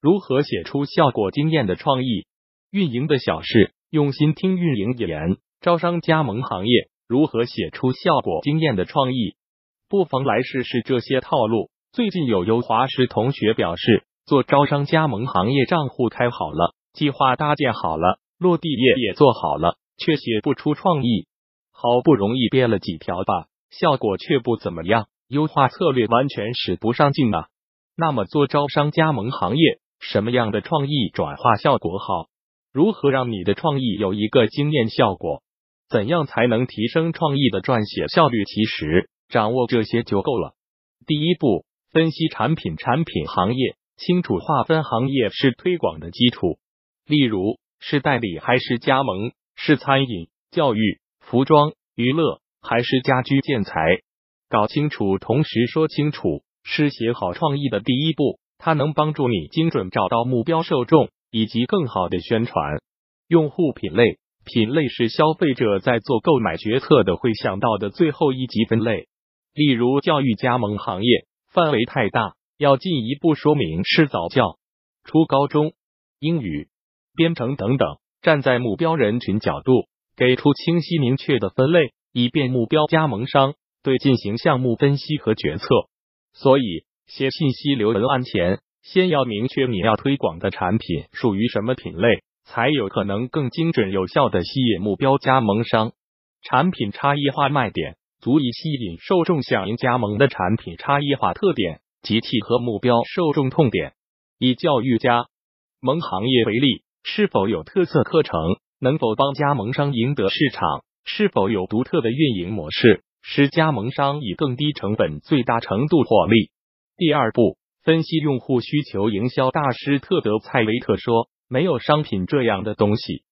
如何写出效果惊艳的创意？运营的小事，用心听运营言。招商加盟行业如何写出效果惊艳的创意？不妨来试试这些套路。最近有优华师同学表示，做招商加盟行业账户开好了，计划搭建好了，落地页也做好了，却写不出创意。好不容易编了几条吧，效果却不怎么样，优化策略完全使不上劲啊。那么做招商加盟行业，什么样的创意转化效果好？如何让你的创意有一个惊艳效果？怎样才能提升创意的撰写效率？其实掌握这些就够了。第一步，分析产品，产品行业清楚划分行业是推广的基础。例如，是代理还是加盟？是餐饮、教育、服装、娱乐还是家居建材？搞清楚，同时说清楚。是写好创意的第一步，它能帮助你精准找到目标受众，以及更好的宣传。用户品类，品类是消费者在做购买决策的会想到的最后一级分类。例如，教育加盟行业范围太大，要进一步说明是早教、初高中、英语、编程等等。站在目标人群角度，给出清晰明确的分类，以便目标加盟商对进行项目分析和决策。所以，写信息流文案前，先要明确你要推广的产品属于什么品类，才有可能更精准有效的吸引目标加盟商。产品差异化卖点足以吸引受众响应加盟的产品差异化特点，及契合目标受众痛点。以教育加盟行业为例，是否有特色课程？能否帮加盟商赢得市场？是否有独特的运营模式？使加盟商以更低成本最大程度获利。第二步，分析用户需求。营销大师特德·蔡维特说：“没有商品这样的东西，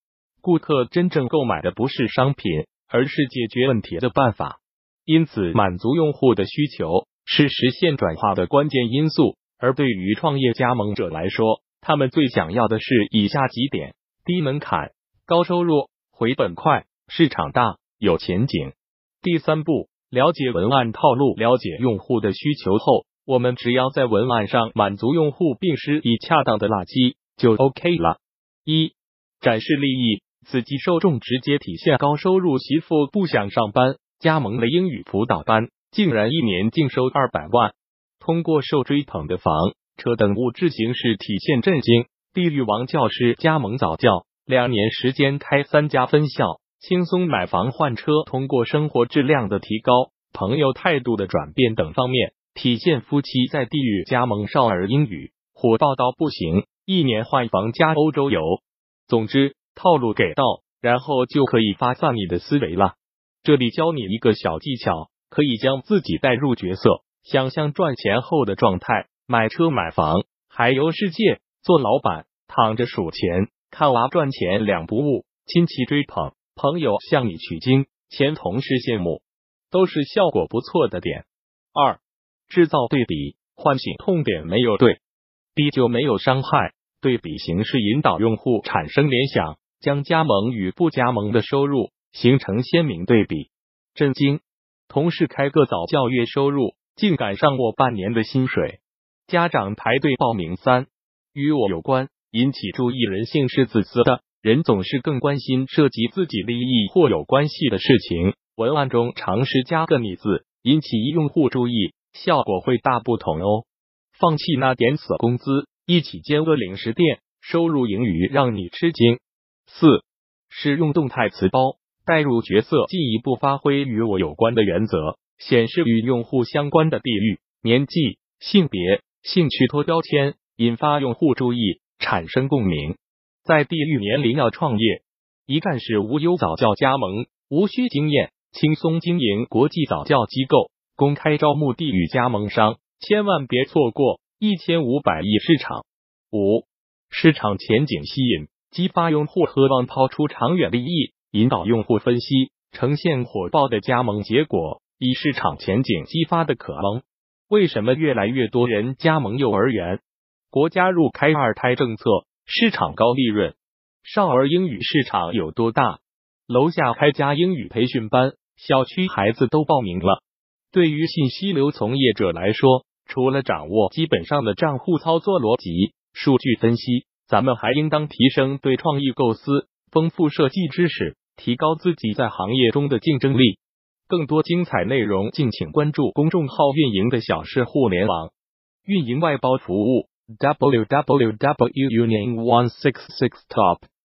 顾客真正购买的不是商品，而是解决问题的办法。因此，满足用户的需求是实现转化的关键因素。而对于创业加盟者来说，他们最想要的是以下几点：低门槛、高收入、回本快、市场大、有前景。”第三步，了解文案套路，了解用户的需求后，我们只要在文案上满足用户，并施以恰当的垃圾，就 OK 了。一、展示利益，刺激受众，直接体现高收入媳妇不想上班，加盟了英语辅导班，竟然一年净收二百万。通过受追捧的房车等物质形式体现震惊。地狱王教师加盟早教，两年时间开三家分校。轻松买房换车，通过生活质量的提高、朋友态度的转变等方面，体现夫妻在地狱加盟少儿英语，火爆到不行，一年换房加欧洲游。总之，套路给到，然后就可以发散你的思维了。这里教你一个小技巧，可以将自己带入角色，想象赚钱后的状态：买车、买房、海游世界、做老板、躺着数钱、看娃赚钱两不误、亲戚追捧。朋友向你取经，前同事羡慕，都是效果不错的点。二、制造对比，唤醒痛点，没有对比就没有伤害。对比形式引导用户产生联想，将加盟与不加盟的收入形成鲜明对比。震惊！同事开个早教，月收入竟赶上我半年的薪水。家长排队报名。三、与我有关，引起注意，人性是自私的。人总是更关心涉及自己利益或有关系的事情。文案中尝试加个“你”字，引起用户注意，效果会大不同哦。放弃那点死工资，一起兼个零食店，收入盈余让你吃惊。四，使用动态词包，带入角色，进一步发挥与我有关的原则，显示与用户相关的地域、年纪、性别、兴趣脱标签，引发用户注意，产生共鸣。在地域年龄要创业，一站式无忧早教加盟，无需经验，轻松经营国际早教机构，公开招募地域加盟商，千万别错过一千五百亿市场。五市场前景吸引，激发用户渴望，抛出长远利益，引导用户分析，呈现火爆的加盟结果，以市场前景激发的渴望。为什么越来越多人加盟幼儿园？国家入开二胎政策。市场高利润，少儿英语市场有多大？楼下开家英语培训班，小区孩子都报名了。对于信息流从业者来说，除了掌握基本上的账户操作逻辑、数据分析，咱们还应当提升对创意构思、丰富设计知识，提高自己在行业中的竞争力。更多精彩内容，敬请关注公众号“运营的小事互联网运营外包服务 ”w w w. union one six six top。